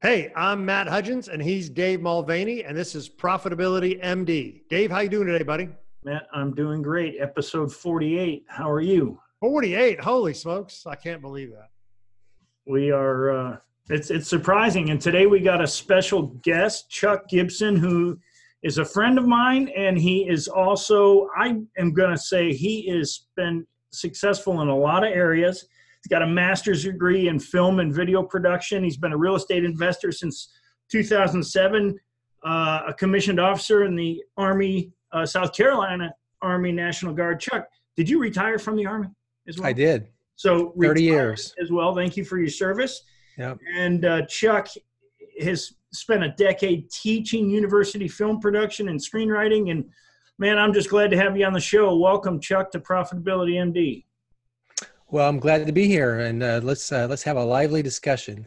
Hey, I'm Matt Hudgens, and he's Dave Mulvaney, and this is Profitability MD. Dave, how you doing today, buddy? Matt, I'm doing great. Episode 48. How are you? 48. Holy smokes. I can't believe that. We are uh it's it's surprising. And today we got a special guest, Chuck Gibson, who is a friend of mine, and he is also, I am gonna say he has been successful in a lot of areas. He's got a master's degree in film and video production. He's been a real estate investor since 2007, uh, a commissioned officer in the Army, uh, South Carolina Army National Guard. Chuck, did you retire from the Army as well? I did. So 30 years. as well. Thank you for your service. Yep. And uh, Chuck has spent a decade teaching university film production and screenwriting. And man, I'm just glad to have you on the show. Welcome, Chuck, to Profitability MD. Well, I'm glad to be here, and uh, let's uh, let's have a lively discussion.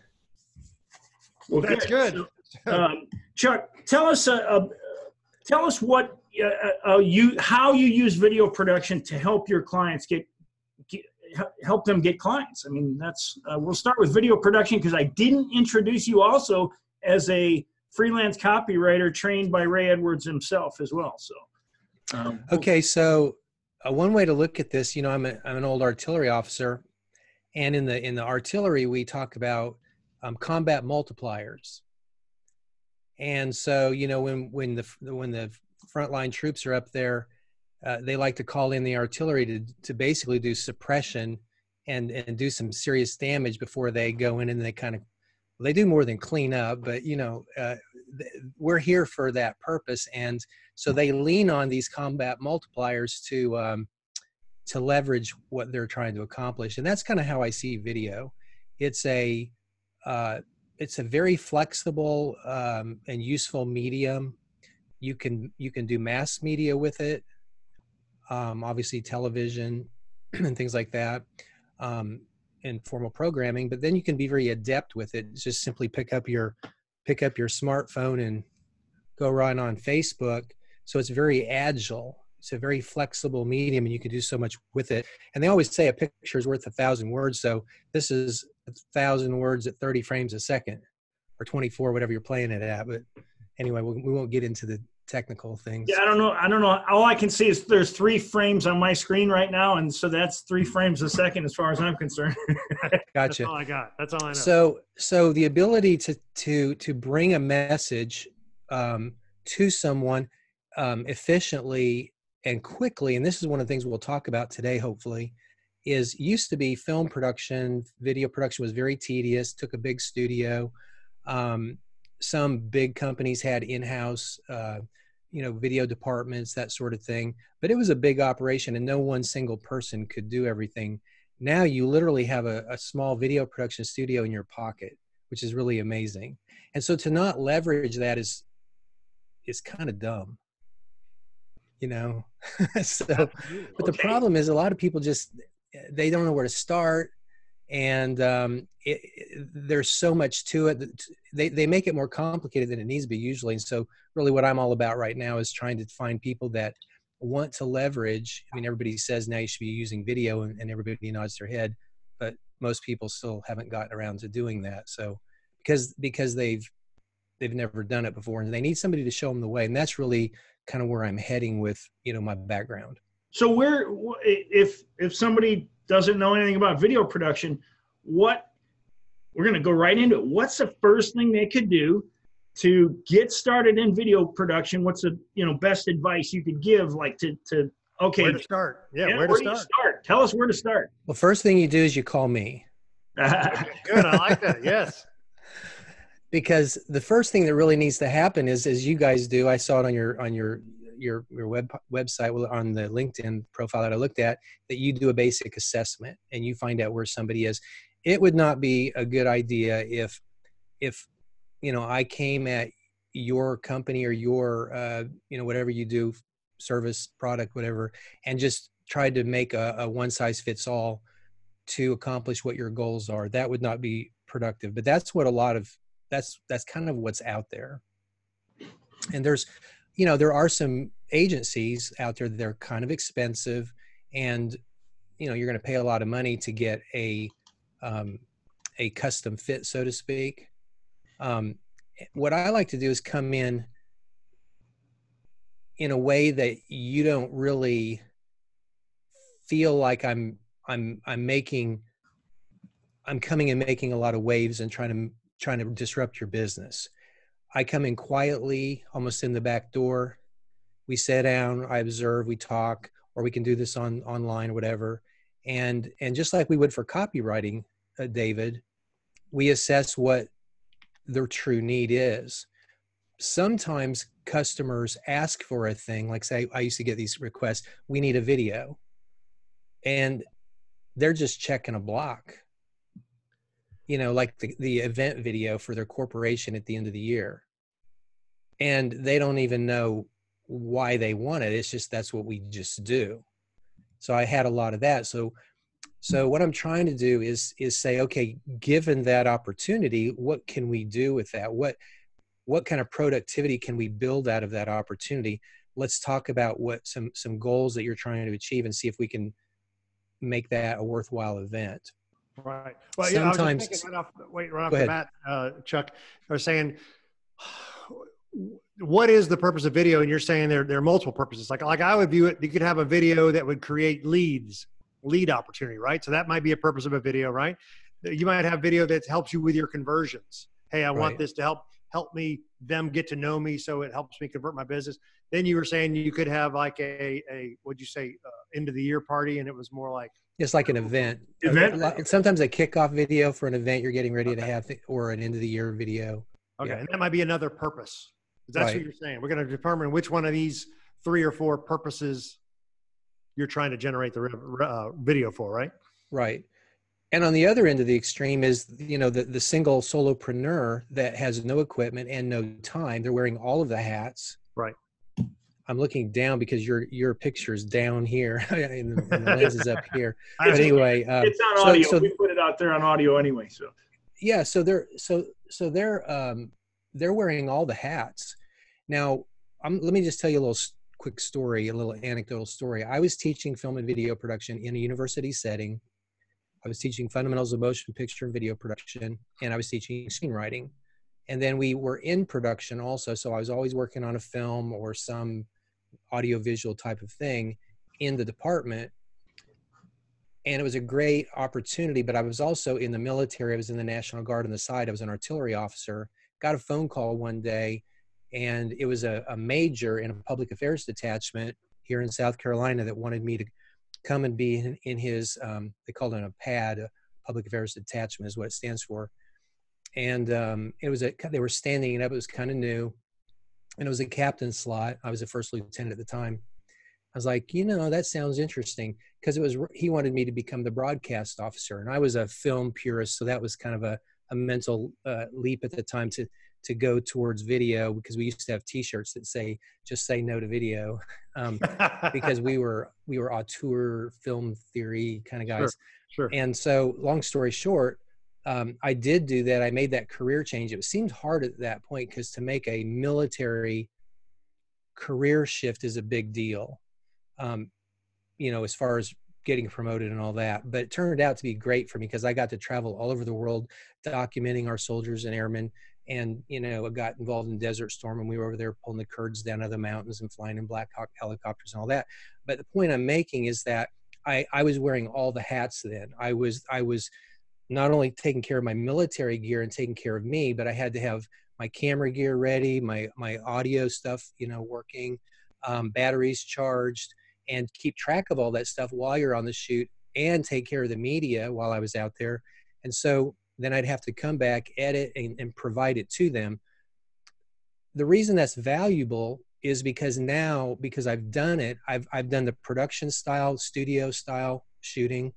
Well, That's good. So, um, Chuck, tell us uh, uh, tell us what uh, uh, you how you use video production to help your clients get, get help them get clients. I mean, that's uh, we'll start with video production because I didn't introduce you also as a freelance copywriter trained by Ray Edwards himself as well. So, um, Okay, so uh, one way to look at this, you know, I'm, a, I'm an old artillery officer, and in the in the artillery we talk about um, combat multipliers. And so, you know, when when the when the frontline troops are up there, uh, they like to call in the artillery to to basically do suppression and and do some serious damage before they go in and they kind of they do more than clean up, but you know, uh, th- we're here for that purpose, and so they lean on these combat multipliers to um, to leverage what they're trying to accomplish, and that's kind of how I see video. It's a uh, it's a very flexible um, and useful medium. You can you can do mass media with it, um, obviously television and things like that. Um, in formal programming, but then you can be very adept with it. Just simply pick up your pick up your smartphone and go right on Facebook. So it's very agile. It's a very flexible medium, and you can do so much with it. And they always say a picture is worth a thousand words. So this is a thousand words at 30 frames a second, or 24, whatever you're playing it at. But anyway, we won't get into the technical things. yeah, I don't know. I don't know. All I can see is there's three frames on my screen right now, and so that's three frames a second as far as I'm concerned. That's Gotcha. all I got. That's all I know. So, so the ability to to to bring a message um, to someone um, efficiently and quickly, and this is one of the things we'll talk about today, hopefully, is used to be film production, video production was very tedious. Took a big studio. Um, some big companies had in-house, uh, you know, video departments, that sort of thing. But it was a big operation, and no one single person could do everything. Now you literally have a, a small video production studio in your pocket which is really amazing. And so to not leverage that is is kind of dumb you know? So but the problem is a lot of people just they don't know where to start and um, it, it- there's so much to it that they, they make it more complicated than it needs to be usually. And so really what i'm all about right now is trying to find people that want to leverage i mean everybody says now you should be using video and, and everybody nods their head but most people still haven't gotten around to doing that. So because because they've they've never done it before and they need somebody to show them the way. And that's really kind of where i'm heading with you know my background. So where if if somebody doesn't know anything about video production, what we're going to go right into it. What's the first thing they could do to get started in video production? What's the you know best advice you could give? Like to to okay, where to start? Yeah, yeah, where to start? start? Tell us where to start. well first thing you do is you call me Good. I like that. Yes. because the first thing that really needs to happen is as you guys do i saw it on your on your your your web website on the linkedin profile that i looked at that you do a basic assessment and you find out where somebody is. It would not be a good idea if if you know i came at your company or your uh, you know whatever you do service product whatever and just tried to make a, a one size fits all to accomplish what your goals are that would not be productive. But that's what a lot of that's that's kind of what's out there. And there's you know there are some agencies out there that are kind of expensive and you know you're going to pay a lot of money to get a um, a custom fit so to speak Um, what I like to do is come in in a way that you don't really feel like I'm I'm I'm making I'm coming and making a lot of waves and trying to trying to disrupt your business. I come in quietly, almost in the back door. We sit down, I observe, we talk, or we can do this on online, whatever. And and just like we would for copywriting, uh, David, we assess what their true need is. Sometimes customers ask for a thing, like say I used to get these requests, we need a video. And they're just checking a block you know, like the, the event video for their corporation at the end of the year. And they don't even know why they want it. It's just that's what we just do. So I had a lot of that. So so what I'm trying to do is is say, okay, given that opportunity, what can we do with that? What what kind of productivity can we build out of that opportunity? Let's talk about what some some goals that you're trying to achieve and see if we can make that a worthwhile event. Right. Well, Sometimes, yeah, right off, wait, right off the bat, uh, Chuck, I was saying, what is the purpose of video? And you're saying there, there are multiple purposes. Like, like I would view it, you could have a video that would create leads, lead opportunity, right? So that might be a purpose of a video, right? You might have video that helps you with your conversions. Hey, I right. want this to help help me them get to know me so it helps me convert my business then you were saying you could have like a a what'd you say uh, end of the year party and it was more like it's like an event. Event. Sometimes a kickoff video for an event you're getting ready okay. to have, or an end of the year video. Okay, yeah. and that might be another purpose. That's right. what you're saying. We're going to determine which one of these three or four purposes you're trying to generate the uh, video for, right? Right. And on the other end of the extreme is, you know, the, the single solopreneur that has no equipment and no time. They're wearing all of the hats. Right. I'm looking down because your your picture is down here and, the, and the lens is up here. But anyway, uh, it's on audio. So, so, we put it out there on audio anyway. So yeah, so they're so so they're um, they're wearing all the hats. Now, I'm, let me just tell you a little quick story, a little anecdotal story. I was teaching film and video production in a university setting. I was teaching fundamentals of motion picture and video production, and I was teaching screenwriting. And then we were in production also, so I was always working on a film or some audiovisual type of thing in the department and it was a great opportunity but i was also in the military i was in the national guard on the side i was an artillery officer got a phone call one day and it was a, a major in a public affairs detachment here in south carolina that wanted me to come and be in, in his um, they called it a pad a public affairs detachment is what it stands for and um, it was a they were standing it up it was kind of new and it was a captain slot. I was a first lieutenant at the time. I was like, you know, that sounds interesting because it was he wanted me to become the broadcast officer, and I was a film purist, so that was kind of a, a mental uh, leap at the time to to go towards video because we used to have T-shirts that say "Just say no to video," um, because we were we were auteur film theory kind of guys. Sure, sure. And so, long story short, um, I did do that. I made that career change. It seemed hard at that point because to make a military career shift is a big deal, um, you know, as far as getting promoted and all that. But it turned out to be great for me because I got to travel all over the world documenting our soldiers and airmen. And, you know, I got involved in Desert Storm and we were over there pulling the Kurds down out of the mountains and flying in Black Hawk helicopters and all that. But the point I'm making is that I, I was wearing all the hats then. I was, I was, not only taking care of my military gear and taking care of me, but I had to have my camera gear ready, my my audio stuff, you know, working, um, batteries charged, and keep track of all that stuff while you're on the shoot and take care of the media while I was out there. And so then I'd have to come back, edit, and, and provide it to them. The reason that's valuable is because now, because I've done it, I've I've done the production style, studio style shooting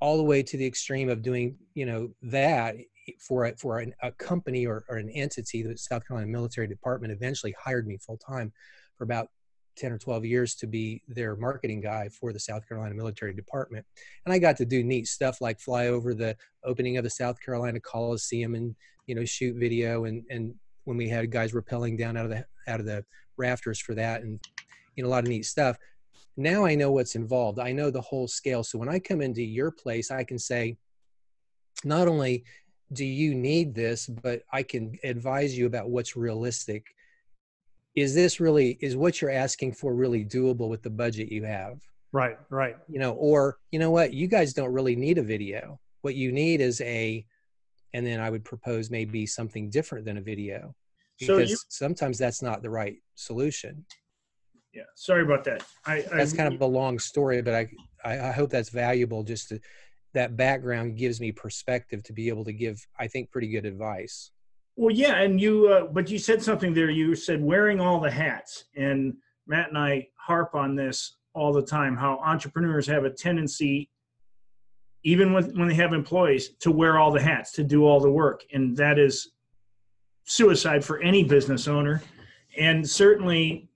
all the way to the extreme of doing you know that for a, for a company or, or an entity the south carolina military department eventually hired me full time for about 10 or 12 years to be their marketing guy for the south carolina military department and i got to do neat stuff like fly over the opening of the south carolina coliseum and you know shoot video and and when we had guys rappelling down out of the out of the rafters for that and you know a lot of neat stuff now I know what's involved. I know the whole scale. So when I come into your place, I can say, not only do you need this but i can advise you about what's realistic is this really is what you're asking for really doable with the budget you have? Right right. You know or you know what you guys don't really need a video. What you need is a and then i would propose maybe something different than a video. So because you- sometimes that's not the right solution. Yeah. Sorry about that. I, that's I, kind of a long story but I, I i hope that's valuable just to that background gives me perspective to be able to give i think pretty good advice Well, yeah, and you, uh, but you said something there. You said wearing all the hats, and Matt and I harp on this all the time. How entrepreneurs have a tendency, even with, when they have employees, to wear all the hats, to do all the work, and that is suicide for any business owner. And certainly,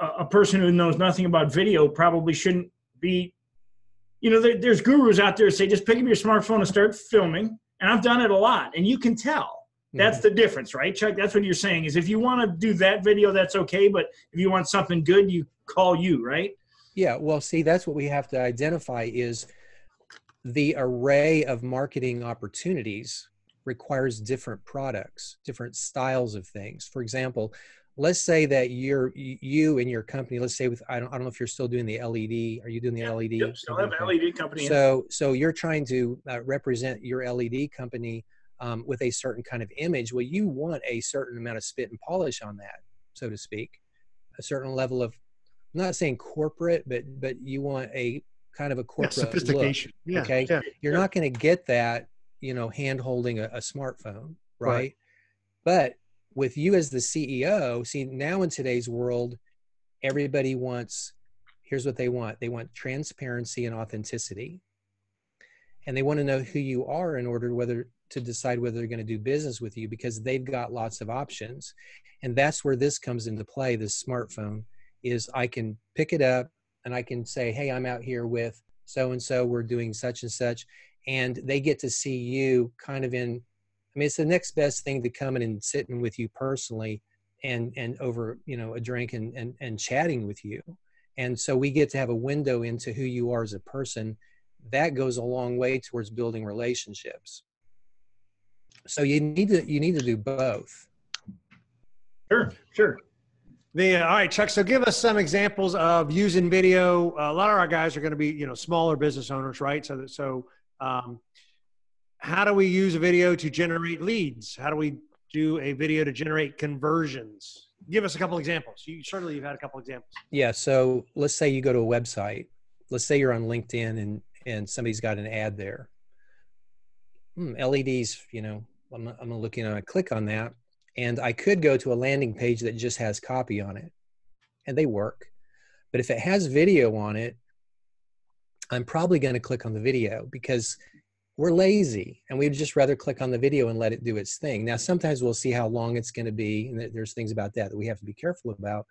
a, a person who knows nothing about video probably shouldn't be. You know, there, there's gurus out there say just pick up your smartphone and start filming, and I've done it a lot, and you can tell that's the difference, right, Chuck? That's what you're saying is if you want to do that video, that's okay. But if you want something good, you call you, right? Yeah, well, see, that's what we have to identify is the array of marketing opportunities requires different products, different styles of things. For example, let's say that you're you and your company, let's say with I don't I don't know if you're still doing the LED. Are you doing the LED? Yep, still have Okay. LED company. So so you're trying to uh, represent your LED company um, with a certain kind of image. Well, you want a certain amount of spit and polish on that, so to speak, a certain level of I'm not saying corporate, but but you want a kind of a Yeah, corporate look. sophistication yeah okay. yeah. You're not going to get that, you know, hand holding a, a smartphone, right? Right. But with you as the CEO, see now in today's world, everybody wants. Here's what they want: they want transparency and authenticity, and they want to know who you are in order whether to decide whether they're going to do business with you because they've got lots of options, and that's where this comes into play. This smartphone is I can pick it up and I can say, "Hey, I'm out here with so and so. We're doing such and such," and they get to see you kind of in. I mean, it's the next best thing to coming and sitting with you personally, and and over you know a drink and and and chatting with you, and so we get to have a window into who you are as a person. That goes a long way towards building relationships. So you need to you need to do both. Sure, sure. The, uh, all right, Chuck. So give us some examples of using video. Uh, a lot of our guys are going to be, you know, smaller business owners, right? So, that, so um, how do we use a video to generate leads? How do we do a video to generate conversions? Give us a couple examples. You certainly you've had a couple examples. Yeah. So let's say you go to a website. Let's say you're on LinkedIn and and somebody's got an ad there. Hmm, LEDs. You know, I'm I'm looking and I click on that, and I could go to a landing page that just has copy on it, and they work. But if it has video on it, I'm probably going to click on the video because we're lazy and we'd just rather click on the video and let it do its thing. Now, sometimes we'll see how long it's going to be, and there's things about that that we have to be careful about.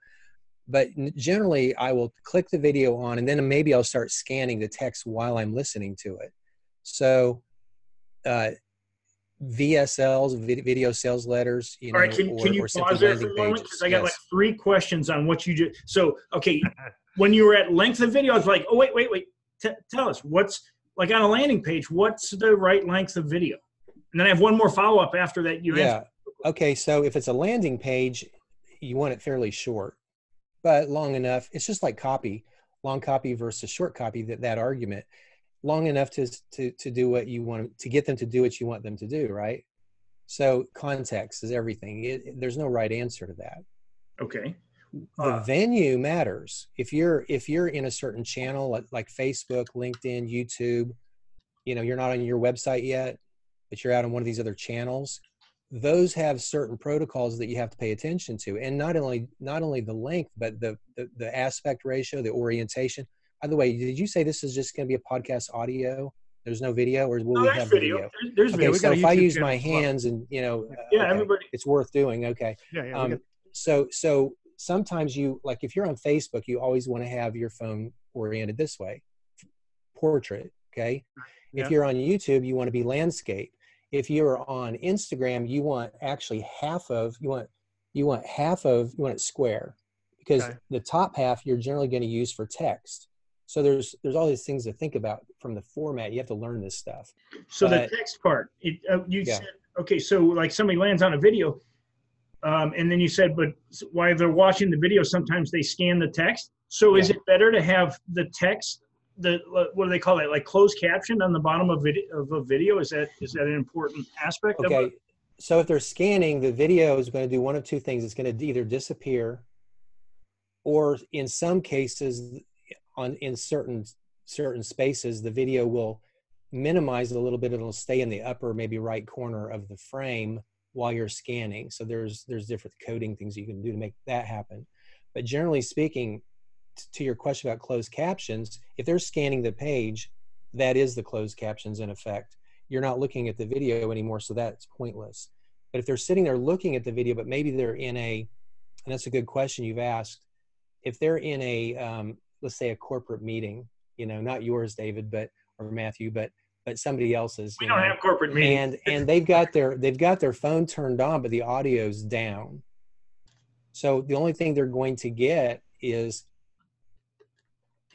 But generally, I will click the video on, and then maybe I'll start scanning the text while I'm listening to it. So, uh, VSLs, video sales letters, you know, All right, can, or, can you pause there for a moment? Because I got Yes. like three questions on what you just. So, okay, when you were at length of video, I was like, oh wait, wait, wait. T- tell us what's like on a landing page. What's the right length of video? And then I have one more follow up after that. You yeah. answer. Okay. So if it's a landing page, you want it fairly short, but long enough. It's just like copy, long copy versus short copy. That that argument, long enough to to to do what you want to get them to do what you want them to do. Right. So context is everything. It, there's no right answer to that. Okay. The Uh, venue matters. If you're if you're in a certain channel like, like Facebook, LinkedIn, YouTube, you know, you're not on your website yet, but you're out on one of these other channels, those have certain protocols that you have to pay attention to. And not only not only the length, but the the, the aspect ratio, the orientation. By the way, did you say this is just going to be a podcast audio? There's no video, or will no, we have video. video? There's, there's Okay, video. so if I use my as well. hands and you know, uh, Yeah, okay, everybody. it's worth doing. Okay Yeah, yeah. um, so so sometimes you like if you're on facebook you always want to have your phone oriented this way portrait okay Yeah. if you're on youtube you want to be landscape if you're on instagram you want actually half of you want you want half of you want it square because Okay. the top half you're generally going to use for text So there's there's all these things to think about from the format. You have to learn this stuff. So But- the text part, it, uh, you Yeah. said, okay, so like somebody lands on a video, um, and then you said, but while they're watching the video, sometimes they scan the text. So is it better to have the text, the what do they call it, like closed caption on the bottom of video of a video? Is that is that an important aspect of Okay. it? So if they're scanning, the video is going to do one of two things. It's going to either disappear, or in some cases, on in certain certain spaces, the video will minimize a little bit. It'll stay in the upper, maybe right corner of the frame while you're scanning. So there's there's different coding things you can do to make that happen. But generally speaking, to your question about closed captions, if they're scanning the page, that is the closed captions in effect you're not looking at the video anymore, so that's pointless. But if they're sitting there looking at the video, but maybe they're in a, and that's a good question you've asked, if they're in a, um, let's say a corporate meeting, you know, not yours, David, but or Matthew, but but somebody else's. We you don't know, have corporate meetings. and and they've got their they've got their phone turned on, but the audio's down. So the only thing they're going to get is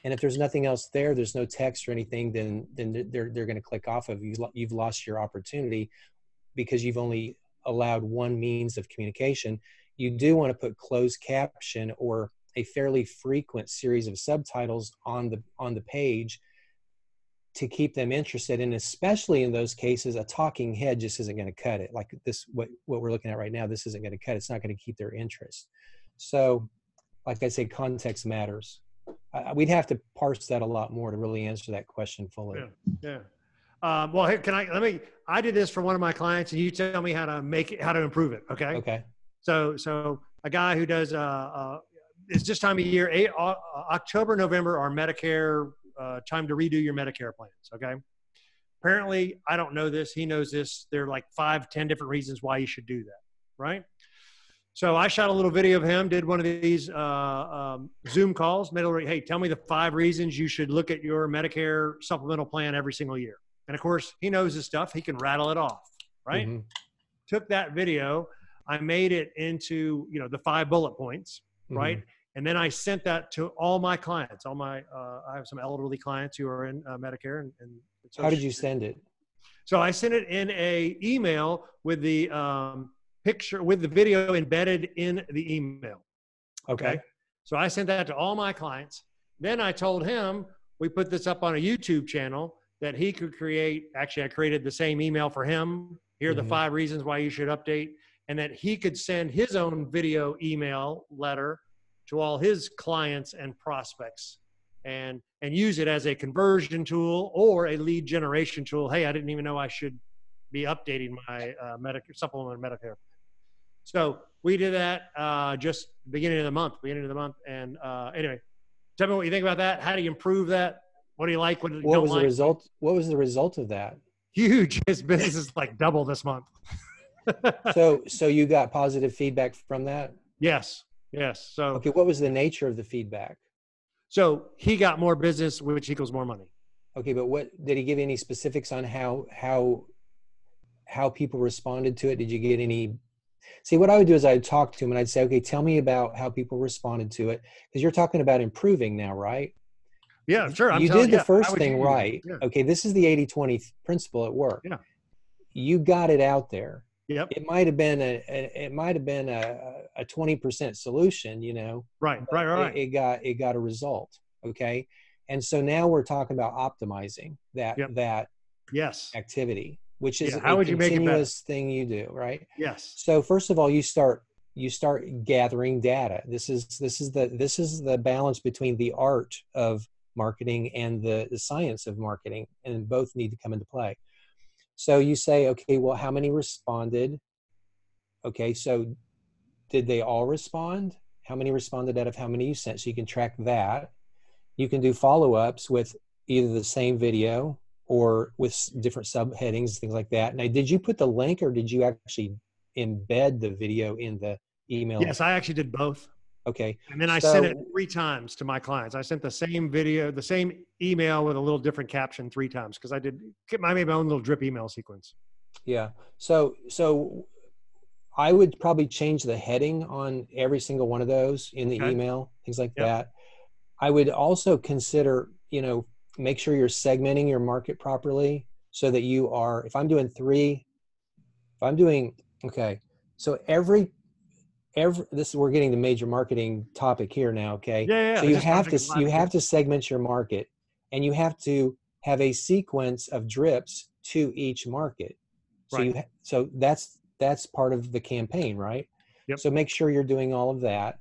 and if there's nothing else there, there's no text or anything, then then they're they're going to click off of you. You've lost your opportunity because you've only allowed one means of communication. You do want to put closed caption or a fairly frequent series of subtitles on the on the page to keep them interested and especially in those cases a talking head just isn't going to cut it like this what what we're looking at right now this isn't going to cut it's not going to keep their interest so like i say context matters uh, we'd have to parse that a lot more to really answer that question fully Yeah. Yeah. Um, well, here, can I, let me, I did this for one of my clients and you tell me how to make it, how to improve it. Okay. okay So, so a guy who does, uh, uh, it's this time of year, eight, October, November are Medicare, uh, time to redo your Medicare plans. Okay. Apparently, I don't know this. He knows this. There are like five, ten different reasons why you should do that. Right. So I shot a little video of him, did one of these uh, um, Zoom calls, little, hey, tell me the five reasons you should look at your Medicare supplemental plan every single year. And of course, he knows his stuff. He can rattle it off, right? Mhm. Took that video, I made it into, you know, the five bullet points, Mhm. right? And then I sent that to all my clients. All my, uh, I have some elderly clients who are in uh, Medicare. And, and how did you send it so I sent it in a email with the um, picture with the video embedded in the email. okay So I sent that to all my clients. Then I told him we put this up on a YouTube channel that he could create. Actually, I created the same email for him. Here are Mhm. the five reasons why you should update, and that he could send his own video email letter to all his clients and prospects and and use it as a conversion tool or a lead generation tool. Hey, I didn't even know I should be updating my uh, Medicare supplement Medicare. So we did that uh, just beginning of the month, beginning of the month. And uh, anyway, tell me what you think about that. How do you improve that? What do you like? What, you what was like? the result what was the result of that Huge. His business is like double this month. so so you got positive feedback from that yes, yes. So okay what was the nature of the feedback so he got more business, which equals more money. Okay, but what did he give any specifics on how how how people responded to it? Did you get any? See, what I would do is I'd talk to him and I'd say, okay, tell me about how people responded to it because you're talking about improving now, right? Yeah, sure. I'm you telling did the yeah, first thing right. Yeah. Okay, this is the 80-20 principle at work. Yeah. You got it out there. Yep. It might have been a it might have been a a 20% solution, you know, Right, right, right, it, it got it got a result okay? And so now we're talking about optimizing that Yep. that yes, activity which is Yeah, how a would you make it better? continuous thing you do right? Yes. so first of all you start you start gathering data. This is this is the this is the balance between the art of marketing and the, the science of marketing and both need to come into play. So you say okay well how many responded? Okay so did they all respond how many responded out of how many you sent so you can track that you can do follow-ups with either the same video or with different subheadings things like that now did you put the link or did you actually embed the video in the email Yes, I actually did both. okay And then I sent it three times to my clients. I sent the same video, the same email with a little different caption three times because I did I made my own little drip email sequence. Yeah. So so I would probably change the heading on every single one of those in the Okay. email, things like Yep. that. I would also consider you know, make sure you're segmenting your market properly so that you are, if I'm doing three, if I'm doing, okay, so every, every, this we're getting the major marketing topic here now, okay? Yeah, yeah. So you have to, you have to segment your market and you have to have a sequence of drips to each market. So you, Right. ha- so that's, that's part of the campaign, right? Yep. So make sure you're doing all of that.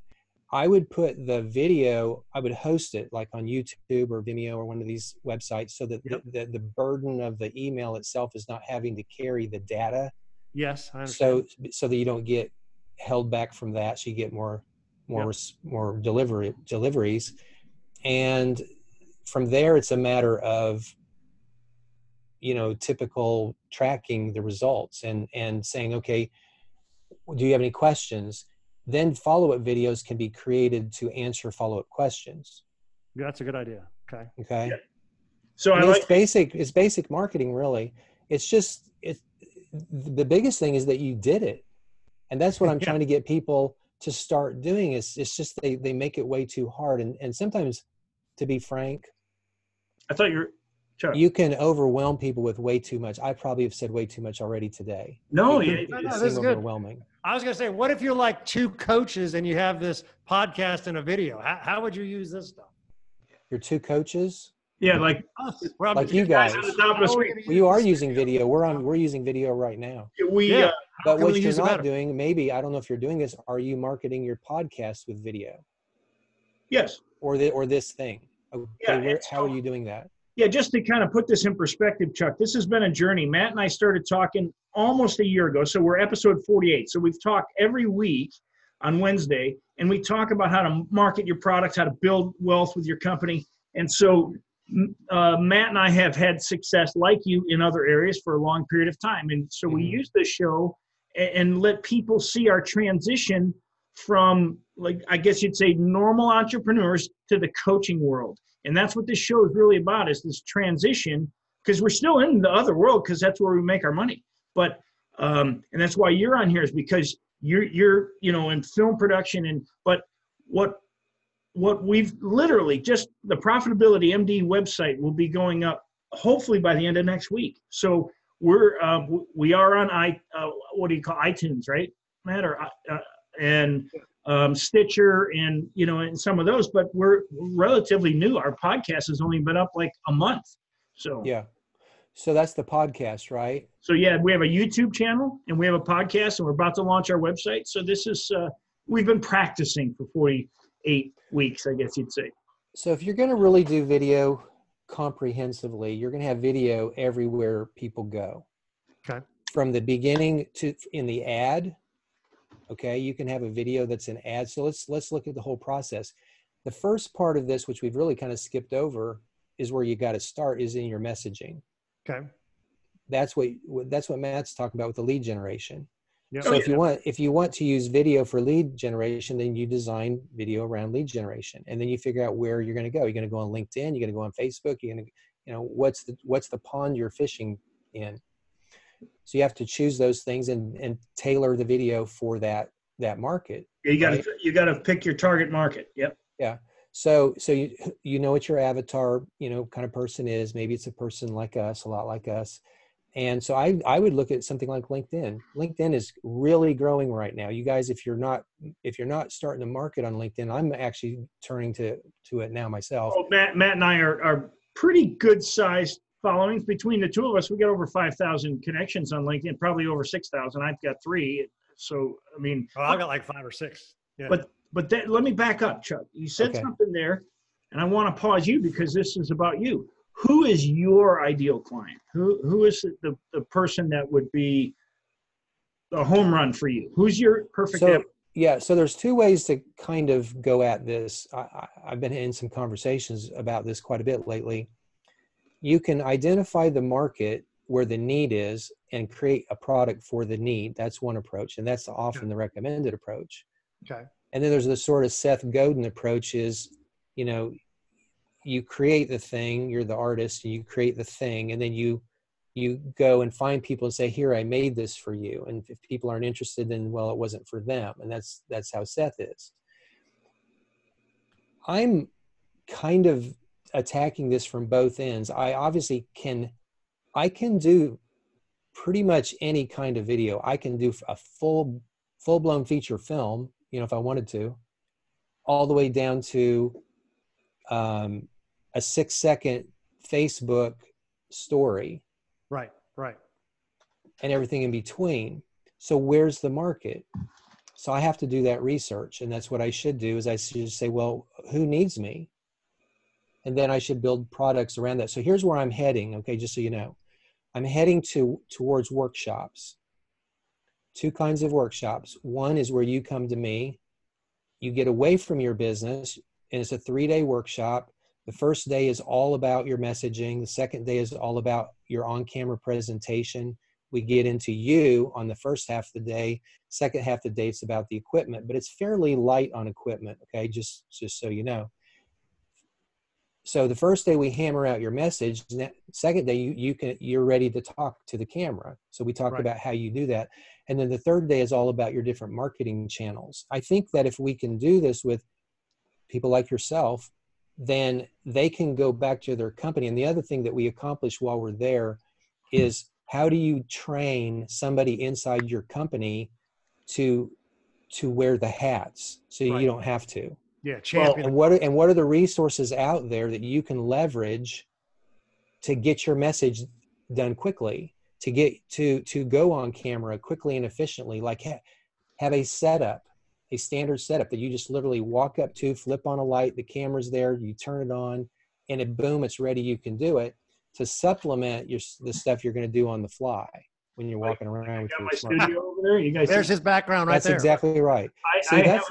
I would put the video, I would host it like on YouTube or Vimeo or one of these websites so that Yep. the, the, the burden of the email itself is not having to carry the data. Yes, I understand. So, so that you don't get held back from that. So you get more, more, Yep. more delivery deliveries. And from there, it's a matter of, you know, typical tracking the results and, and saying, okay, do you have any questions? Then follow-up videos can be created to answer follow-up questions. Yeah, that's a good idea. Okay. Okay. Yeah. So I I mean, like it's basic. It's basic marketing, really. It's just it. The biggest thing is that you did it, and that's what I'm Yeah. trying to get people to start doing. Is it's just they they make it way too hard, and and sometimes, to be frank, I thought you were Chuck. you can overwhelm people with way too much. I probably have said way too much already today. no, It yeah, can- No, it no, can this is good. overwhelming. I was gonna say, what if you're like two coaches and you have this podcast and a video? How, how would you use this stuff? Your two coaches. yeah, like Us. We're Like you guys. on the top of the How are we screen. gonna Well, you are using video? video. We're on. We're using video right now. we Yeah. uh, But what we you're not better? doing, maybe I don't know if you're doing this. Are you marketing your podcast with video yes. or the, or this thing? Okay, Yeah, where, how are you doing that? Yeah, just to kind of put this in perspective, Chuck, this has been a journey. Matt and I started talking almost a year ago. So we're episode 48. So we've talked every week on Wednesday, and we talk about how to market your products, how to build wealth with your company. And so uh, Matt and I have had success like you in other areas for a long period of time. And so we Mhm. use this show and, and let people see our transition from, like, I guess you'd say, normal entrepreneurs to the coaching world and that's what this show is really about is this transition because we're still in the other world because that's where we make our money. But um and that's why you're on here is because you're you're you know in film production and but what what we've literally just the profitability md website will be going up hopefully by the end of next week. So we're uh, we are on i uh, what do you call itunes right matt or uh, and um, Stitcher and you know and some of those, but we're relatively new. Our podcast has only been up like a month, so Yeah. So that's the podcast, right? so yeah, we have a YouTube channel and we have a podcast, and we're about to launch our website. So this is uh, we've been practicing for forty eight weeks, I guess you'd say. So if you're going to really do video comprehensively, you're going to have video everywhere people go. Okay. From the beginning to in the ad, okay, you can have a video that's an ad. So let's let's look at the whole process. The first part of this, which we've really kind of skipped over, is where you got to start is in your messaging. Okay. That's what that's what Matt's talking about with the lead generation. Yep. So Oh, if you want if you want to use video for lead generation, then you design video around lead generation, and then you figure out where you're going to go. You're going to go on LinkedIn. You're going to go on Facebook. You're going to, you know, what's the what's the pond you're fishing in. So you have to choose those things and and tailor the video for that that market. You got to Right. you got to pick your target market. Yep. Yeah. So so you you know what your avatar you know kind of person is. Maybe it's a person like us, a lot like us. And so I I would look at something like LinkedIn. LinkedIn is really growing right now. You guys, if you're not if you're not starting to market on LinkedIn, I'm actually turning to to it now myself. Oh, Matt Matt and I are are pretty good sized followings between the two of us. We got over five thousand connections on LinkedIn, probably over six thousand. I've got three. So I mean, Oh, I got like five or six. Yeah. But but that, let me back up, Chuck. You said Okay. something there, and I want to pause you because this is about you. Who is your ideal client? Who who is the, the person that would be a home run for you? Who's your perfect? So av- yeah, so there's two ways to kind of go at this. I, I, I've been in some conversations about this quite a bit lately. You can identify the market where the need is and create a product for the need. That's one approach, and that's often the recommended approach. okay. And then there's the sort of Seth Godin approach is, you know, you create the thing, you're the artist, and you create the thing, and then you you go and find people and say, here, I made this for you. And if people aren't interested, then well, it wasn't for them. And that's that's how Seth is. I'm kind of attacking this from both ends. I obviously can, I can do pretty much any kind of video. I can do a full, full blown feature film, you know, if I wanted to, all the way down to um, a six second Facebook story. Right, right. And everything in between. So where's the market? So I have to do that research, and that's what I should do. Is I should say, well, who needs me? And then I should build products around that. So here's where I'm heading. Okay, just so you know, I'm heading to towards workshops. Two kinds of workshops. One is where you come to me, you get away from your business, and it's a three day workshop. The first day is all about your messaging. The second day is all about your on camera presentation. We get into you on the first half of the day. Second half of the day, it's about the equipment, but it's fairly light on equipment. Okay, just just so you know. So the first day we hammer out your message. Second day you you can you're ready to talk to the camera. So we talk right. about how you do that, and then the third day is all about your different marketing channels. I think that if we can do this with people like yourself, then they can go back to their company. And the other thing that we accomplish while we're there is how do you train somebody inside your company to to wear the hats so right. you don't have to yeah champion. Well, and what are, and what are the resources out there that you can leverage to get your message done quickly to get to to go on camera quickly and efficiently like ha- have a setup a standard setup that you just literally walk up to, flip on a light, the camera's there, you turn it on, and it boom, it's ready. You can do it to supplement your the stuff you're going to do on the fly when you're walking around. I got my studio over there. You guys, there's his background right that's there. That's exactly right. I, See, I that's,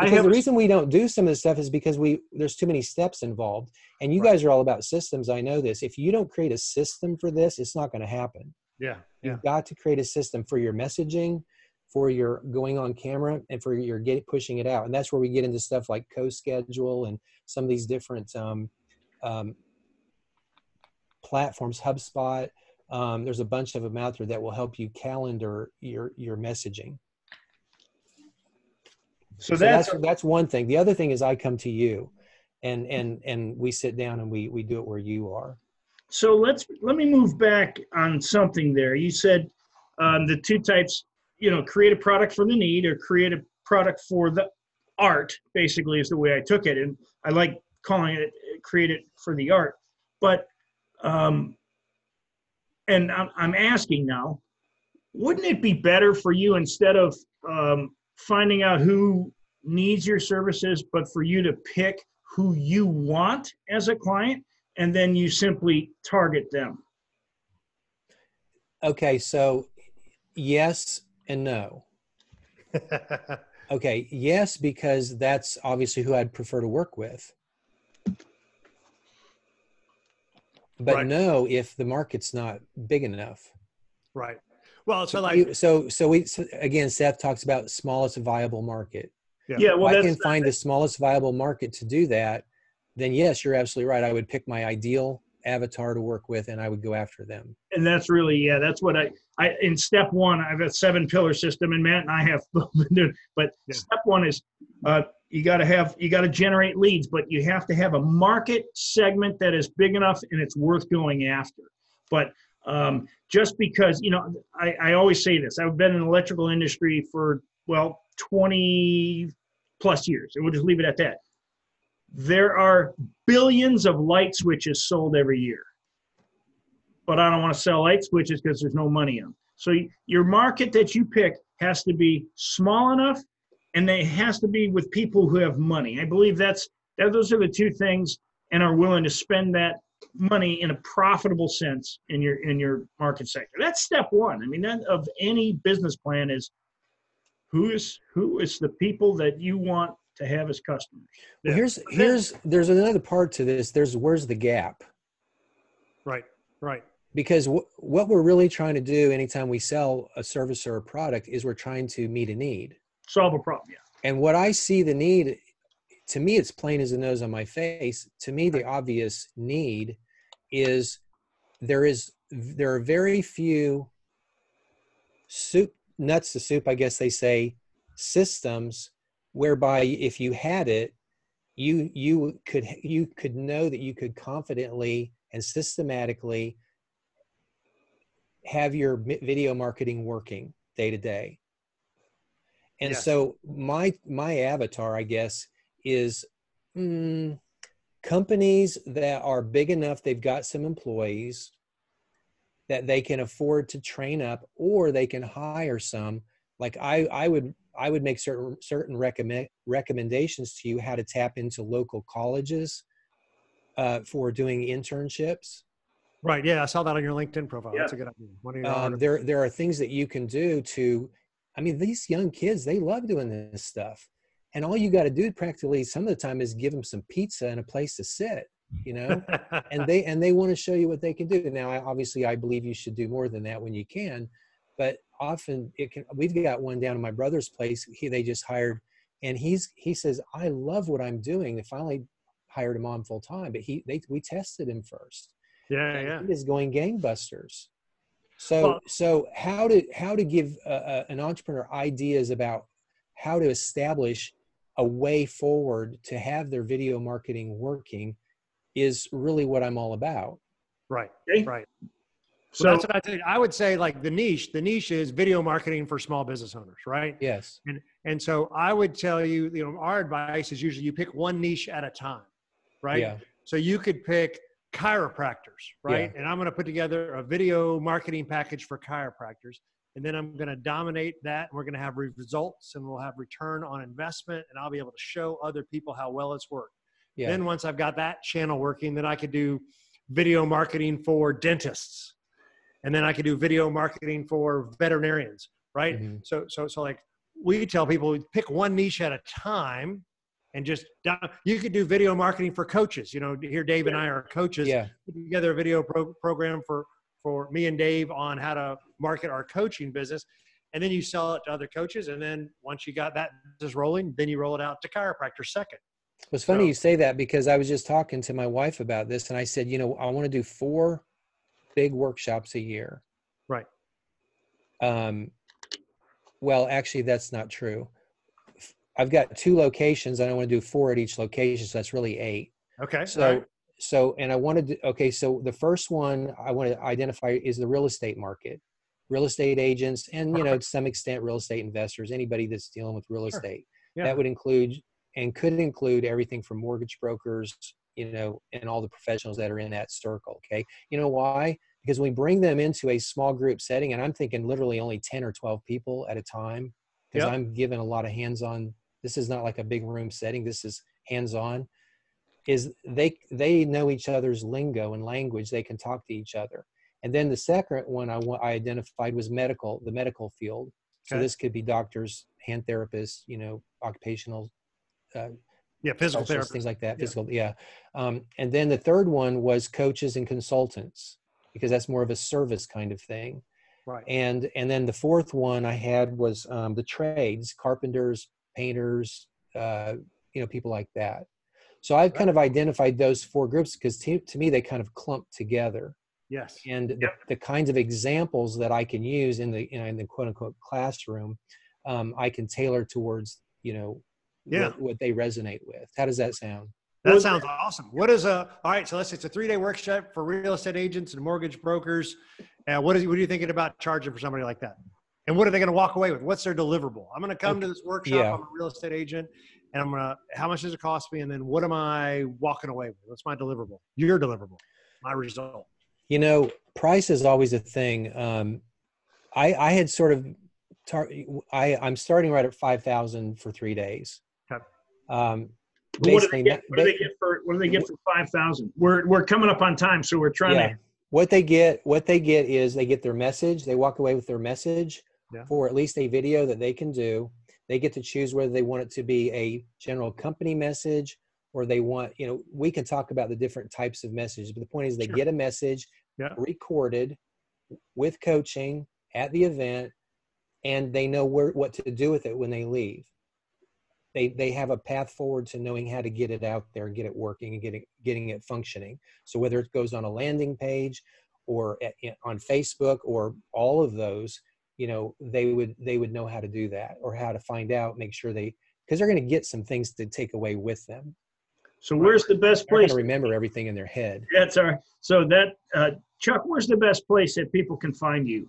have, the reason we don't do some of this stuff is because we there's too many steps involved, and you right. guys are all about systems. I know this. If you don't create a system for this, it's not going to happen. Yeah, yeah. You've got to create a system for your messaging, for your going on camera and for your get pushing it out and that's where we get into stuff like co-schedule and some of these different um, um, platforms hubspot um, there's a bunch of them out there that will help you calendar your your messaging so, so that's that's, that's one thing. The other thing is i come to you and and and we sit down and we we do it where you are. So let's let me move back on something there. You said um, the two types you know create a product for the need or create a product for the art basically is the way i took it. And i like calling it create it for the art. But um and i'm, I'm asking now wouldn't it be better for you instead of um, finding out who needs your services but for you to pick who you want as a client and then you simply target them okay so yes and no. okay, yes, because that's obviously who I'd prefer to work with. But right. no, if the market's not big enough. Right. Well, so like so so we so again, Seth talks about smallest viable market. Yeah. yeah well, I can find the smallest viable market to do that. Then yes, you're absolutely right. I would pick my ideal avatar to work with and I would go after them. And that's really, yeah, that's what I, I, in step one, I have a seven pillar system and Matt and I have, but yeah. step one is, uh, you got to have, you got to generate leads, but you have to have a market segment that is big enough and it's worth going after. But um, just because, you know, I, I always say this, I've been in the electrical industry for, well, 20 plus years, and we'll just leave it at that there are billions of light switches sold every year. But I don't want to sell light switches because there's no money in them. So your market that you pick has to be small enough and it has to be with people who have money. I believe that's that those are the two things and are willing to spend that money in a profitable sense in your in your market sector. That's step one. I mean, that of any business plan is who is who is the people that you want to have as customers. Well, here's here's there's another part to this. There's where's the gap? Right, right. Because w- what we're really trying to do anytime we sell a service or a product is we're trying to meet a need, solve a problem. Yeah. And what I see the need, to me, it's plain as the nose on my face. To me, the obvious need is there is there are very few soup nuts to soup, I guess they say, systems whereby if you had it, you you could you could know that you could confidently and systematically have your video marketing working day to day and Yes. so my my avatar i guess is mm, companies that are big enough they've got some employees that they can afford to train up or they can hire some like i i would i would make certain certain recommend recommendations to you how to tap into local colleges uh, for doing internships Right. Yeah, I saw that on your LinkedIn profile. Yeah. That's a good idea. What do you um, there there are things that you can do to i mean these young kids they love doing this stuff and all you got to do practically some of the time is give them some pizza and a place to sit you know and they and they want to show you what they can do now I, obviously i believe you should do more than that when you can but often it can we've got one down in my brother's place he they just hired and he's he says i love what i'm doing they finally hired him on full time but he they we tested him first yeah, yeah. he is going gangbusters. So Well- so how to how to give uh, uh, an entrepreneur ideas about how to establish a way forward to have their video marketing working is really what I'm all about. Right. Okay? Right. So So that's what I think. I would say like the niche, the niche is video marketing for small business owners, right? Yes. And so I would tell you, you know, our advice is usually you pick one niche at a time, right? Yeah. So you could pick chiropractors, right? And I'm going to put together a video marketing package for chiropractors. And then I'm going to dominate that. And we're going to have results and we'll have return on investment. And I'll be able to show other people how well it's worked. Yeah. Then once I've got that channel working, then I could do video marketing for dentists. And then I could do video marketing for veterinarians, right? Mhm. So, so, so like we tell people pick one niche at a time and just down, you could do video marketing for coaches. You know, here Dave and I are coaches. Yeah. Put together a video pro- program for for me and Dave on how to market our coaching business, and then you sell it to other coaches. And then once you got that business rolling, then you roll it out to chiropractors second. It's funny So- you say that because I was just talking to my wife about this and I said, you know, I want to do four big workshops a year. Right. Um, well, actually, that's not true. I've got two locations and I want to do four at each location. So that's really eight. Okay. So, right. So, and I wanted to, okay, so the first one I want to identify is the real estate market, real estate agents, and, you know, to some extent, real estate investors, anybody that's dealing with real Sure. estate. Yeah. That would include and could include everything from mortgage brokers, you know, and all the professionals that are in that circle. Okay. You know why? Because we bring them into a small group setting, and I'm thinking literally only 10 or 12 people at a time, because Yep. I'm given a lot of hands on. This is not like a big room setting, this is hands on. Is they they know each other's lingo and language, they can talk to each other. And then the second one I, I identified was medical, the medical field. So Okay. this could be doctors, hand therapists, you know, occupational uh, yeah, physical therapy. things like that. Yeah. Physical, yeah. Um, and then the third one was coaches and consultants because that's more of a service kind of thing. Right. And and then the fourth one I had was um, the trades, carpenters, painters, uh, you know, people like that. So I've kind of identified those four groups because to, to me they kind of clump together Yes. and the, Yep. the kinds of examples that I can use in the you in the quote unquote classroom, um, I can tailor towards you know Yeah. what, what they resonate with. How does that sound? That sounds awesome. What is a all right? So let's say it's a three day workshop for real estate agents and mortgage brokers. Uh, what is what are you thinking about charging for somebody like that? And what are they going to walk away with? What's their deliverable? I'm going to come to this workshop. Yeah. I'm a real estate agent, and I'm going to. How much does it cost me? And then what am I walking away with? What's my deliverable? Your deliverable. My result. You know, price is always a thing. Um, I I had sort of tar- I I'm starting right at five thousand for three days. Okay. Um, what do they get? What do they get for? What do they get for five thousand? We're we're coming up on time, so we're trying yeah. to. What they get, what they get is they get their message. They walk away with their message Yeah. for at least a video that they can do. They get to choose whether they want it to be a general company message or they want, you know, we can talk about the different types of messages. But the point is, they Sure. get a message Yeah. recorded with coaching at the event, and they know where what to do with it when they leave. They they have a path forward to knowing how to get it out there and get it working and getting getting it functioning. So whether it goes on a landing page or at, on Facebook or all of those, you know, they would they would know how to do that or how to find out, make sure they because they're going to get some things to take away with them. So where's the best place? to remember everything in their head. That's our, so that, uh, Chuck, where's the best place that people can find you?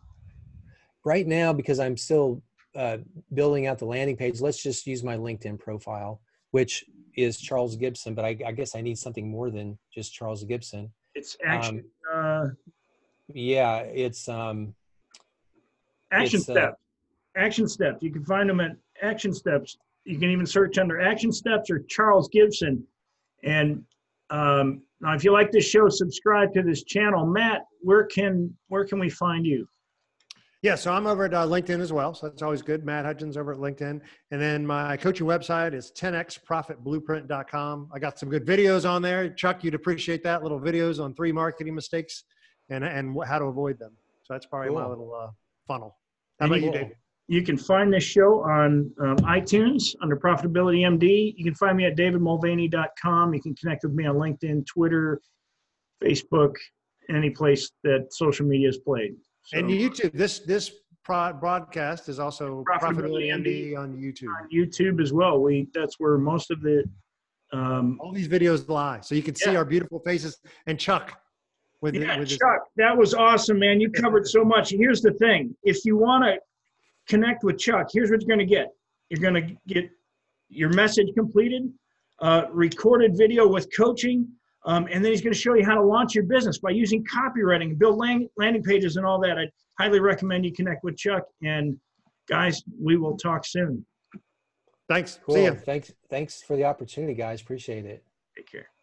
Right now, because I'm still uh, building out the landing page, let's just use my LinkedIn profile, which is Charles Gibson. But I, I guess I need something more than just Charles Gibson. It's action, Um, uh, Yeah, it's um, action it's, uh, steps. Action steps. You can find them at action steps. You can even search under action steps or Charles Gibson. And um, now, if you like this show, subscribe to this channel. Matt, where can where can we find you? Yeah, so I'm over at uh, LinkedIn as well. So that's always good. Matt Hudgens over at LinkedIn. And then my coaching website is 10xprofitblueprint.com. I got some good videos on there. Chuck, you'd appreciate that. Little videos on three marketing mistakes and, and how to avoid them. So that's probably my little uh, funnel. How about you. David? You can find this show on um, iTunes under Profitability MD. You can find me at davidmulvaney.com. You can connect with me on LinkedIn, Twitter, Facebook, any place that social media is played. So, And YouTube, this this pro- broadcast is also Profitability Profitability MD on YouTube. on YouTube as well. We that's where most of the um, All these videos lie, so you can see Yeah. our beautiful faces. And Chuck, with, Yeah, with his, Chuck, that was awesome, man. You covered so much. Here's the thing: if you want to connect with Chuck, here's what you're going to get. You're going to get your message completed, uh, recorded video with coaching, um, and then he's going to show you how to launch your business by using copywriting and build land, landing pages and all that. I highly recommend you connect with Chuck. And guys, we will talk soon. thanks. cool. See ya. Thanks, thanks for the opportunity, guys. Appreciate it. Take care.